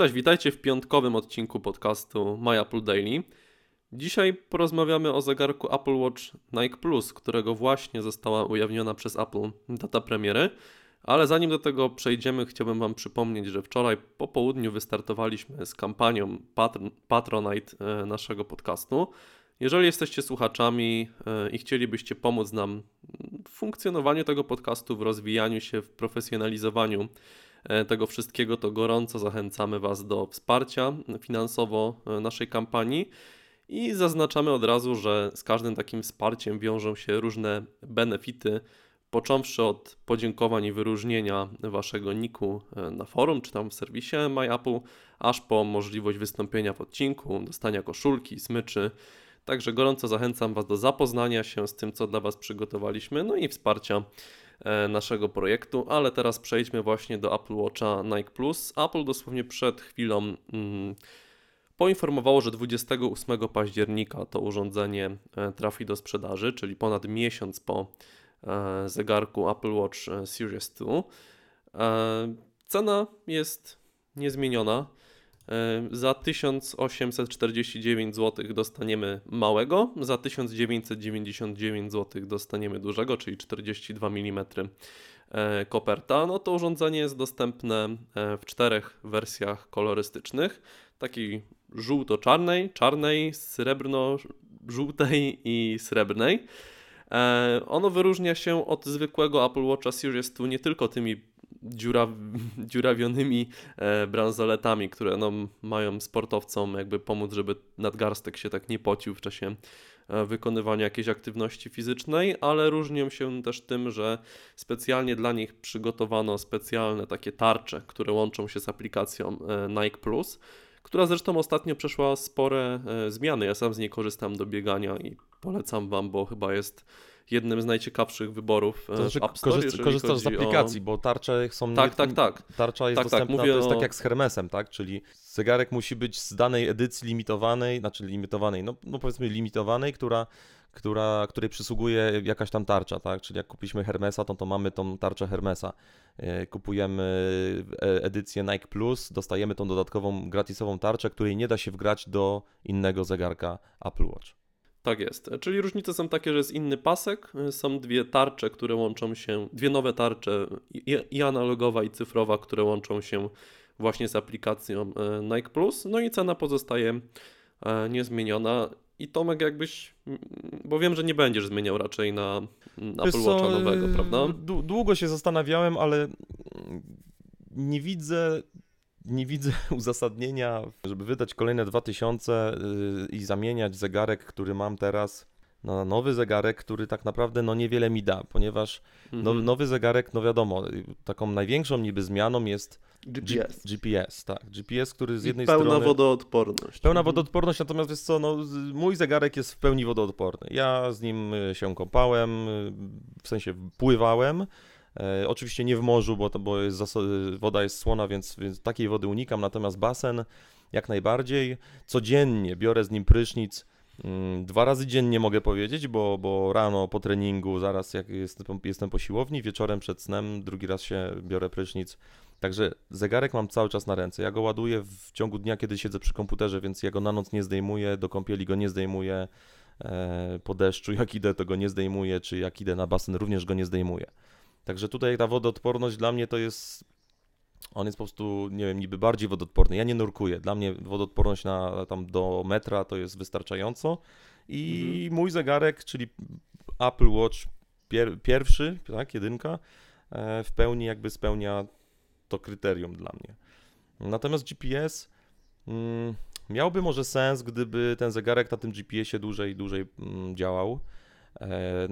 Cześć, witajcie w piątkowym odcinku podcastu My Apple Daily. Dzisiaj porozmawiamy o zegarku Apple Watch Nike Plus, którego właśnie została ujawniona przez Apple data premiery. Ale zanim do tego przejdziemy, chciałbym Wam przypomnieć, że wczoraj po południu wystartowaliśmy z kampanią Patron Patronite e, naszego podcastu. Jeżeli jesteście słuchaczami e, i chcielibyście pomóc nam w funkcjonowaniu tego podcastu, w rozwijaniu się, w profesjonalizowaniu tego wszystkiego, to gorąco zachęcamy Was do wsparcia finansowo naszej kampanii. I zaznaczamy od razu, że z każdym takim wsparciem wiążą się różne benefity, począwszy od podziękowań i wyróżnienia waszego niku e, na forum czy tam w serwisie MyApple, aż po możliwość wystąpienia w odcinku, dostania koszulki, smyczy. Także gorąco zachęcam Was do zapoznania się z tym, co dla Was przygotowaliśmy, no i wsparcia e, naszego projektu. Ale teraz przejdźmy właśnie do Apple Watcha Nike Plus. Apple dosłownie przed chwilą. Mm, poinformowało, że 28 października to urządzenie e, trafi do sprzedaży, czyli ponad miesiąc po e, zegarku Apple Watch e, Series 2. Cena jest niezmieniona. Za 1849 zł dostaniemy małego, za 1999 zł dostaniemy dużego, czyli 42 mm koperta. No to urządzenie jest dostępne w czterech wersjach kolorystycznych. Takiej żółto-czarnej, czarnej, srebrno-żółtej i srebrnej. E, ono wyróżnia się od zwykłego Apple Watcha Series 2 nie tylko tymi dziuraw, dziurawionymi e, bransoletami, które no, mają sportowcom jakby pomóc, żeby nadgarstek się tak nie pocił w czasie e, wykonywania jakiejś aktywności fizycznej, ale różnią się też tym, że specjalnie dla nich przygotowano specjalne takie tarcze, które łączą się z aplikacją e, Nike Plus która zresztą ostatnio przeszła spore e, zmiany. Ja sam z niej korzystam do biegania i polecam Wam, bo chyba jest jednym z najciekawszych wyborów e, to znaczy, App Store, korzyst, korzystasz z aplikacji, o... bo tarcze są... Tak, nie... tak, tak. Tarcza jest tak, tak dostępna, tak, to jest o... tak jak z Hermesem, tak? Czyli zegarek musi być z danej edycji limitowanej, znaczy limitowanej, no, no powiedzmy limitowanej, która która, której przysługuje jakaś tam tarcza, tak? Czyli jak kupiliśmy Hermesa, to, to mamy tą tarczę Hermesa. E, kupujemy e, edycję Nike Plus, dostajemy tą dodatkową gratisową tarczę, której nie da się wgrać do innego zegarka Apple Watch. Tak jest. Czyli różnice są takie, że jest inny pasek, są dwie tarcze, które łączą się, dwie nowe tarcze, i analogowa, i cyfrowa, które łączą się właśnie z aplikacją e, Nike Plus. No i cena pozostaje niezmieniona. I Tomek jakbyś, bo wiem, że nie będziesz zmieniał raczej na, na Apple Watcha nowego, prawda? Długo się zastanawiałem, ale nie widzę nie widzę uzasadnienia, żeby wydać kolejne 2000 y, i zamieniać zegarek, który mam teraz na nowy zegarek, który tak naprawdę no niewiele mi da, ponieważ no, mhm. nowy zegarek, no wiadomo, taką największą niby zmianą jest GPS. GPS, tak. GPS, który z jednej pełna strony... Pełna wodoodporność. Pełna wodoodporność, natomiast wiesz co, no, mój zegarek jest w pełni wodoodporny. Ja z nim y, się kąpałem, y, w sensie pływałem. E, oczywiście nie w morzu, bo, to, bo jest woda jest słona, więc, więc takiej wody unikam, natomiast basen jak najbardziej. Codziennie biorę z nim prysznic, Dwa razy dziennie mogę powiedzieć, bo, bo rano po treningu, zaraz jak jestem, jestem po siłowni, wieczorem przed snem, drugi raz się biorę prysznic. Także zegarek mam cały czas na ręce. Ja go ładuję w ciągu dnia, kiedy siedzę przy komputerze, więc ja go na noc nie zdejmuję, do kąpieli go nie zdejmuję, e, po deszczu jak idę, to go nie zdejmuję, czy jak idę na basen, również go nie zdejmuję. Także tutaj ta wodoodporność dla mnie to jest. On jest po prostu, nie wiem, niby bardziej wodoodporny. Ja nie nurkuję. Dla mnie wodoodporność na tam do metra to jest wystarczająco. I mhm. mój zegarek, czyli Apple Watch pier pierwszy, tak, jedynka, e, w pełni jakby spełnia to kryterium dla mnie. Natomiast GPS mm, miałby może sens, gdyby ten zegarek na tym GPS-ie dłużej dłużej mm, działał. E,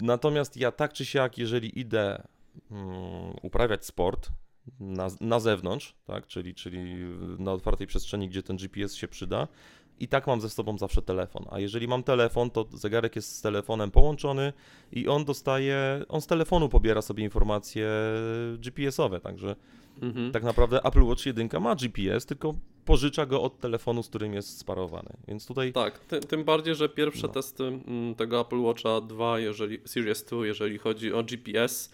natomiast ja tak czy siak, jeżeli idę mm, uprawiać sport na, na zewnątrz, tak, czyli, czyli na otwartej przestrzeni, gdzie ten GPS się przyda, i tak mam ze sobą zawsze telefon. A jeżeli mam telefon, to zegarek jest z telefonem połączony i on dostaje, on z telefonu pobiera sobie informacje GPS-owe, także mhm. tak naprawdę Apple Watch 1 ma GPS, tylko pożycza go od telefonu, z którym jest sparowany. Więc tutaj. Tak, ty, tym bardziej, że pierwsze no. testy mm, tego Apple Watcha 2, jeżeli, Series 2, jeżeli chodzi o GPS,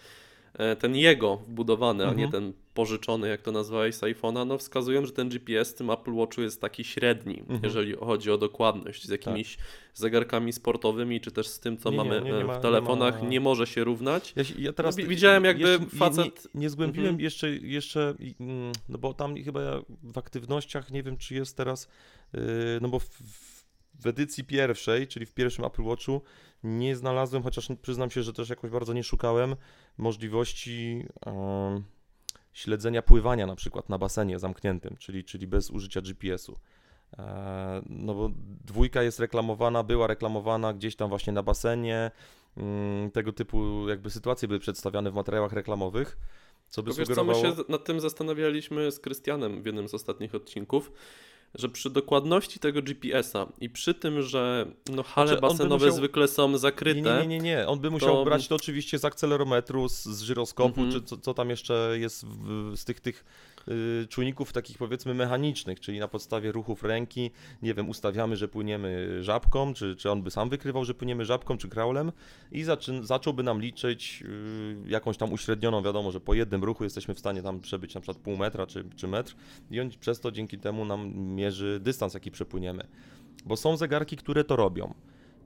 ten jego wbudowany, a nie Mhm. ten pożyczony, jak to nazwałeś z iPhone'a, no wskazują, że ten GPS w tym Apple Watchu jest taki średni, Mhm. jeżeli chodzi o dokładność. Z jakimiś zegarkami sportowymi, czy też z tym, co Nie, nie, mamy nie, nie e, ma- w telefonach, nie nie, ma- może się równać. Ja, ja teraz No, wi- widziałem jakby jeszcze, facet- Nie, nie, nie zgłębiłem Mhm. jeszcze, jeszcze, mm, no bo tam chyba ja w aktywnościach, nie wiem czy jest teraz, yy, no bo w, w edycji pierwszej, czyli w pierwszym Apple Watchu, nie znalazłem, chociaż przyznam się, że też jakoś bardzo nie szukałem, możliwości em, śledzenia pływania na przykład na basenie zamkniętym, czyli, czyli bez użycia GPS-u. E, No bo dwójka jest reklamowana, była reklamowana gdzieś tam właśnie na basenie. mm, Tego typu jakby sytuacje były przedstawiane w materiałach reklamowych, co by Tylko wiesz co, my sugerowało... się nad tym zastanawialiśmy z Krystianem w jednym z ostatnich odcinków, że przy dokładności tego GPS-a i przy tym, że no, hale Znaczy, on by basenowe musiał- zwykle są zakryte, Nie, nie, nie, nie. On by musiał to- brać to oczywiście z akcelerometru, z, z żyroskopu, Mhm. czy co, co tam jeszcze jest w, z tych, tych czujników takich powiedzmy mechanicznych, czyli na podstawie ruchów ręki, nie wiem, ustawiamy, że płyniemy żabką, czy, czy on by sam wykrywał, że płyniemy żabką czy kraulem i zaczyn, zacząłby nam liczyć y, jakąś tam uśrednioną, wiadomo, że po jednym ruchu jesteśmy w stanie tam przebyć na przykład pół metra czy, czy metr i on przez to dzięki temu nam mierzy dystans, jaki przepłyniemy. Bo są zegarki, które to robią.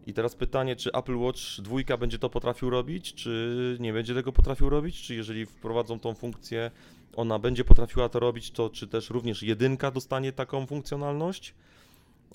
I teraz pytanie, czy Apple Watch 2 będzie to potrafił robić, czy nie będzie tego potrafił robić, czy jeżeli wprowadzą tą funkcję, ona będzie potrafiła to robić, to czy też również jedynka dostanie taką funkcjonalność?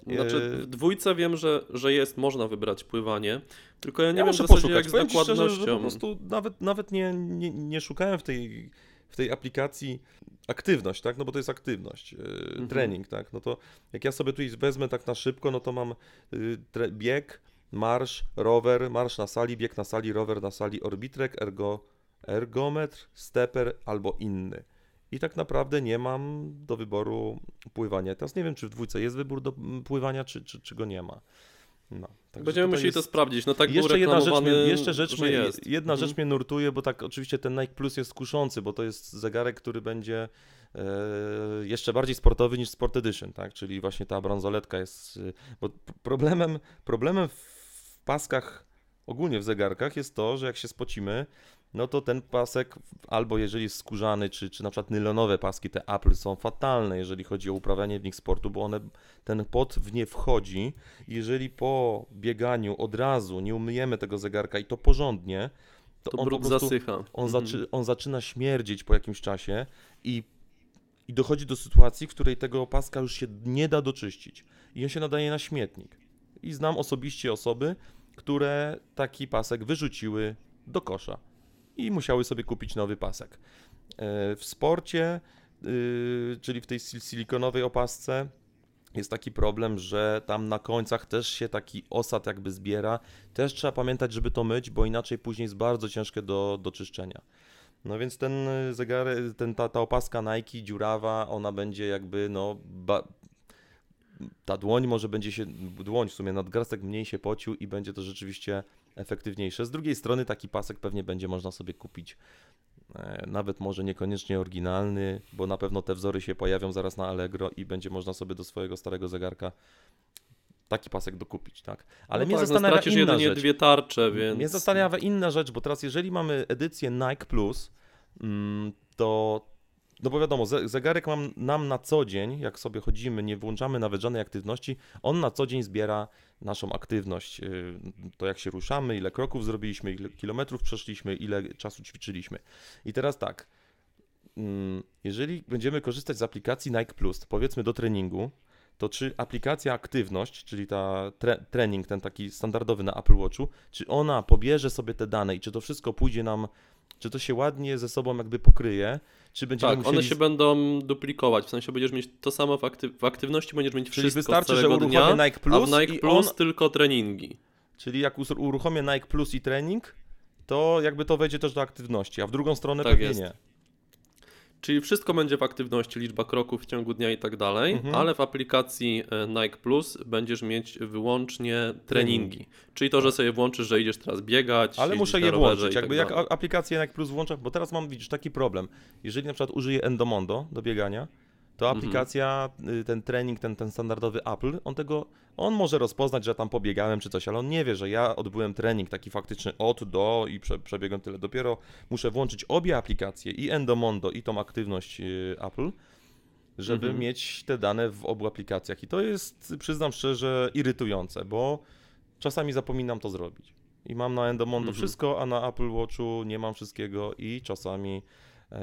Znaczy, Eee, w dwójce wiem, że, że jest, można wybrać pływanie, tylko ja nie ja wiem w muszę zasadzie poszukać. jak z szczerze, że dokładnością. po prostu nawet, nawet nie, nie, nie szukałem w tej, w tej aplikacji aktywność, tak? No bo to jest aktywność, yy, Mhm. trening, tak? No to jak ja sobie tutaj wezmę tak na szybko, no to mam yy, bieg, marsz, rower, marsz na sali, bieg na sali, rower na sali, orbitrek, ergo, ergometr, steper albo inny. I tak naprawdę nie mam do wyboru pływania. Teraz nie wiem, czy w dwójce jest wybór do pływania, czy, czy, czy go nie ma. No, Będziemy musieli to jest- sprawdzić. No tak jeszcze jedna rzecz, mnie, jeszcze rzecz, mnie, jest. jedna Mhm. rzecz mnie nurtuje, bo tak oczywiście ten Nike Plus jest kuszący, bo to jest zegarek, który będzie e, jeszcze bardziej sportowy niż Sport Edition, tak? Czyli właśnie ta bransoletka jest, y, bo problemem, problemem w paskach ogólnie w zegarkach jest to, że jak się spocimy, no to ten pasek albo jeżeli jest skórzany, czy, czy na przykład nylonowe paski, te Apple są fatalne, jeżeli chodzi o uprawianie w nich sportu, bo one, ten pot w nie wchodzi jeżeli po bieganiu od razu nie umyjemy tego zegarka i to porządnie, to, To on brud zasycha. on, Mhm. zaczy, on zaczyna śmierdzieć po jakimś czasie i, i dochodzi do sytuacji, w której tego opaska już się nie da doczyścić i on się nadaje na śmietnik. I znam osobiście osoby, które taki pasek wyrzuciły do kosza i musiały sobie kupić nowy pasek. E, W sporcie, yy, czyli w tej sil- silikonowej opasce, jest taki problem, że tam na końcach też się taki osad jakby zbiera. Też trzeba pamiętać, żeby to myć, bo inaczej później jest bardzo ciężkie do, do czyszczenia. No więc ten y, zegar, ten, ta, ta opaska Nike dziurawa, ona będzie jakby no ba, ta dłoń może będzie się, dłoń w sumie nadgarstek mniej się pocił i będzie to rzeczywiście efektywniejsze. Z drugiej strony taki pasek pewnie będzie można sobie kupić e, nawet może niekoniecznie oryginalny, bo na pewno te wzory się pojawią zaraz na Allegro i będzie można sobie do swojego starego zegarka taki pasek dokupić, tak? Ale no mnie tak, zastanawia no inna jedynie rzecz. dwie tarcze, więc... Mnie zastanawia inna rzecz, bo teraz jeżeli mamy edycję Nike Plus, mm, to no bo wiadomo, ze- zegarek mam, nam na co dzień, jak sobie chodzimy, nie włączamy nawet żadnej aktywności, on na co dzień zbiera naszą aktywność. yy, To jak się ruszamy, ile kroków zrobiliśmy, ile kilometrów przeszliśmy, ile czasu ćwiczyliśmy. I teraz tak, mm, jeżeli będziemy korzystać z aplikacji Nike Plus, powiedzmy do treningu, to czy aplikacja aktywność, czyli ta tre trening, ten taki standardowy na Apple Watchu, czy ona pobierze sobie te dane i czy to wszystko pójdzie nam, czy to się ładnie ze sobą jakby pokryje, czy będziemy Tak, musieli... one się będą duplikować, w sensie będziesz mieć to samo w, aktyw- w aktywności, będziesz mieć Czyli wszystko wystarczy, z że uruchomię dnia, Nike Plus a w Nike Plus on, tylko treningi. czyli jak uruchomię Nike Plus i trening, to jakby to wejdzie też do aktywności, a w drugą stronę Tak pewnie jest. nie. Czyli wszystko będzie w aktywności, liczba kroków w ciągu dnia i tak dalej, Mhm. ale w aplikacji e, Nike Plus będziesz mieć wyłącznie treningi. Czyli to, że sobie włączysz, że idziesz teraz biegać, Ale muszę je włączyć. i tak Jakby jak aplikację Nike Plus włączam, bo teraz mam, widzisz, taki problem. Jeżeli na przykład użyję Endomondo do biegania, to Mhm. aplikacja, y, ten trening, ten, ten standardowy Apple, on tego, on może rozpoznać, że tam pobiegałem czy coś, ale on nie wie, że ja odbyłem trening taki faktyczny od do i prze, przebiegłem tyle. Dopiero muszę włączyć obie aplikacje, i Endomondo, i tą aktywność y, Apple, żeby Mhm. mieć te dane w obu aplikacjach. I to jest, przyznam szczerze, irytujące, bo czasami zapominam to zrobić. I mam na Endomondo Mhm. wszystko, a na Apple Watchu nie mam wszystkiego i czasami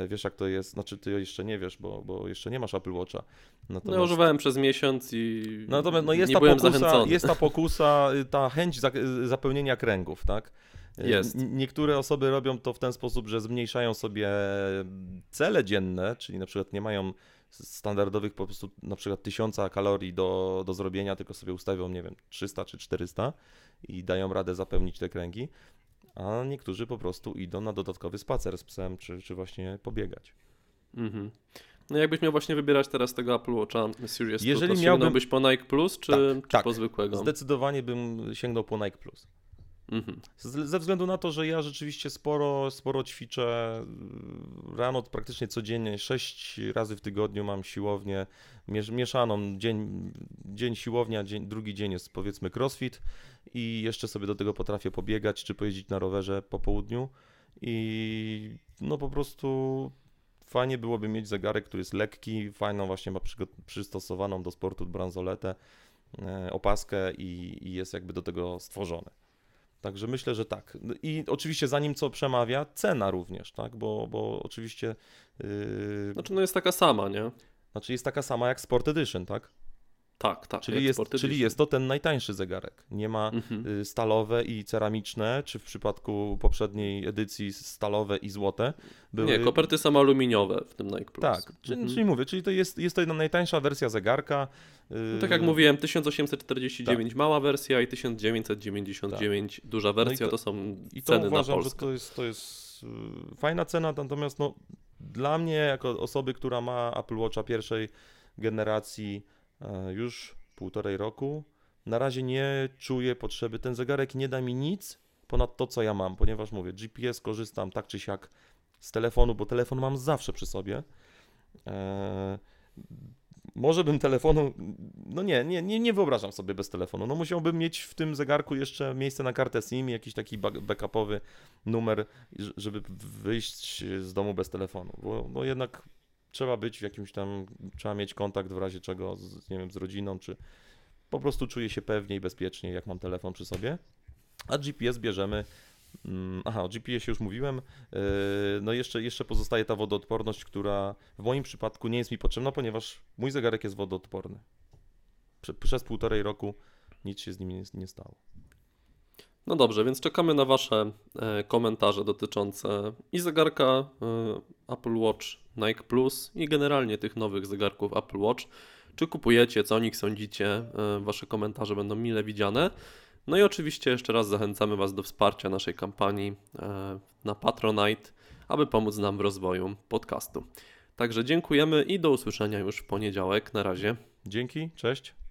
wiesz jak to jest, znaczy ty jeszcze nie wiesz, bo, bo jeszcze nie masz Apple Watcha. No, Natomiast, ja używałem przez miesiąc i natomiast no jest, nie ta byłem pokusa, zachęcony. jest ta pokusa, y, ta chęć y, zapełnienia kręgów, tak? Y, Jest. Niektóre osoby robią to w ten sposób, że zmniejszają sobie cele dzienne, czyli na przykład nie mają standardowych po prostu na przykład 1000 kalorii do, do zrobienia, tylko sobie ustawią, nie wiem, 300 czy 400 i dają radę zapełnić te kręgi, a niektórzy po prostu idą na dodatkowy spacer z psem, czy, czy właśnie pobiegać. Mhm. No jakbyś miał właśnie wybierać teraz tego Apple Watcha Series Jeżeli 2, to miałbym- sięgnąłbyś po Nike Plus czy, Tak, czy tak. po zwykłego? Zdecydowanie bym sięgnął po Nike Plus. Mhm. Ze względu na to, że ja rzeczywiście sporo, sporo ćwiczę y, rano praktycznie codziennie, sześć razy w tygodniu mam siłownię miesz- mieszaną, dzień, dzień siłownia, dzień, drugi dzień jest powiedzmy crossfit i jeszcze sobie do tego potrafię pobiegać czy pojeździć na rowerze po południu i no po prostu fajnie byłoby mieć zegarek, który jest lekki, fajną właśnie ma przystosowaną do sportu bransoletę, e, opaskę i, i jest jakby do tego stworzony. Także myślę, że tak. No I oczywiście za nim co przemawia, cena również, tak? Bo, bo oczywiście yy, Znaczy no jest taka sama, nie? znaczy jest taka sama jak Sport Edition, tak? Tak, tak. Czyli jest, czyli jest to ten najtańszy zegarek. Nie ma Mhm. y, stalowe i ceramiczne, czy w przypadku poprzedniej edycji stalowe i złote. Były... Nie, koperty są aluminiowe w tym Nike Plus. Tak, czyli, Mhm. czyli mówię, czyli to jest, jest to jedna najtańsza wersja zegarka. No, yy, tak jak mówiłem, 1849 Tak. mała wersja i 1999 duża wersja, No to, to- są I to ceny uważam, na że Polskę. to jest, to jest y, fajna cena, natomiast no, dla mnie, jako osoby, która ma Apple Watcha pierwszej generacji już półtorej roku, na razie nie czuję potrzeby. Ten zegarek nie da mi nic ponad to, co ja mam, ponieważ mówię, GPS korzystam tak czy siak z telefonu, bo telefon mam zawsze przy sobie. E, może bym telefonu, no nie, nie, nie, nie wyobrażam sobie bez telefonu. No musiałbym mieć w tym zegarku jeszcze miejsce na kartę SIM, jakiś taki ba- backupowy numer, żeby wyjść z domu bez telefonu, bo no jednak trzeba być w jakimś tam, trzeba mieć kontakt w razie czego, z, nie wiem, z rodziną, czy po prostu czuję się pewniej, bezpiecznie, jak mam telefon przy sobie. A GPS bierzemy. mm, Aha, o GPS już mówiłem. Yy, No jeszcze, jeszcze pozostaje ta wodoodporność, która w moim przypadku nie jest mi potrzebna, ponieważ mój zegarek jest wodoodporny. Prze- Przez półtorej roku nic się z nim nie, nie stało. No dobrze, więc czekamy na Wasze e, komentarze dotyczące i zegarka e, Apple Watch Nike Plus i generalnie tych nowych zegarków Apple Watch. Czy kupujecie, co o nich sądzicie? E, Wasze komentarze będą mile widziane. No i oczywiście jeszcze raz zachęcamy Was do wsparcia naszej kampanii na Patronite, aby pomóc nam w rozwoju podcastu. Także dziękujemy i do usłyszenia już w poniedziałek. Na razie. Dzięki, cześć.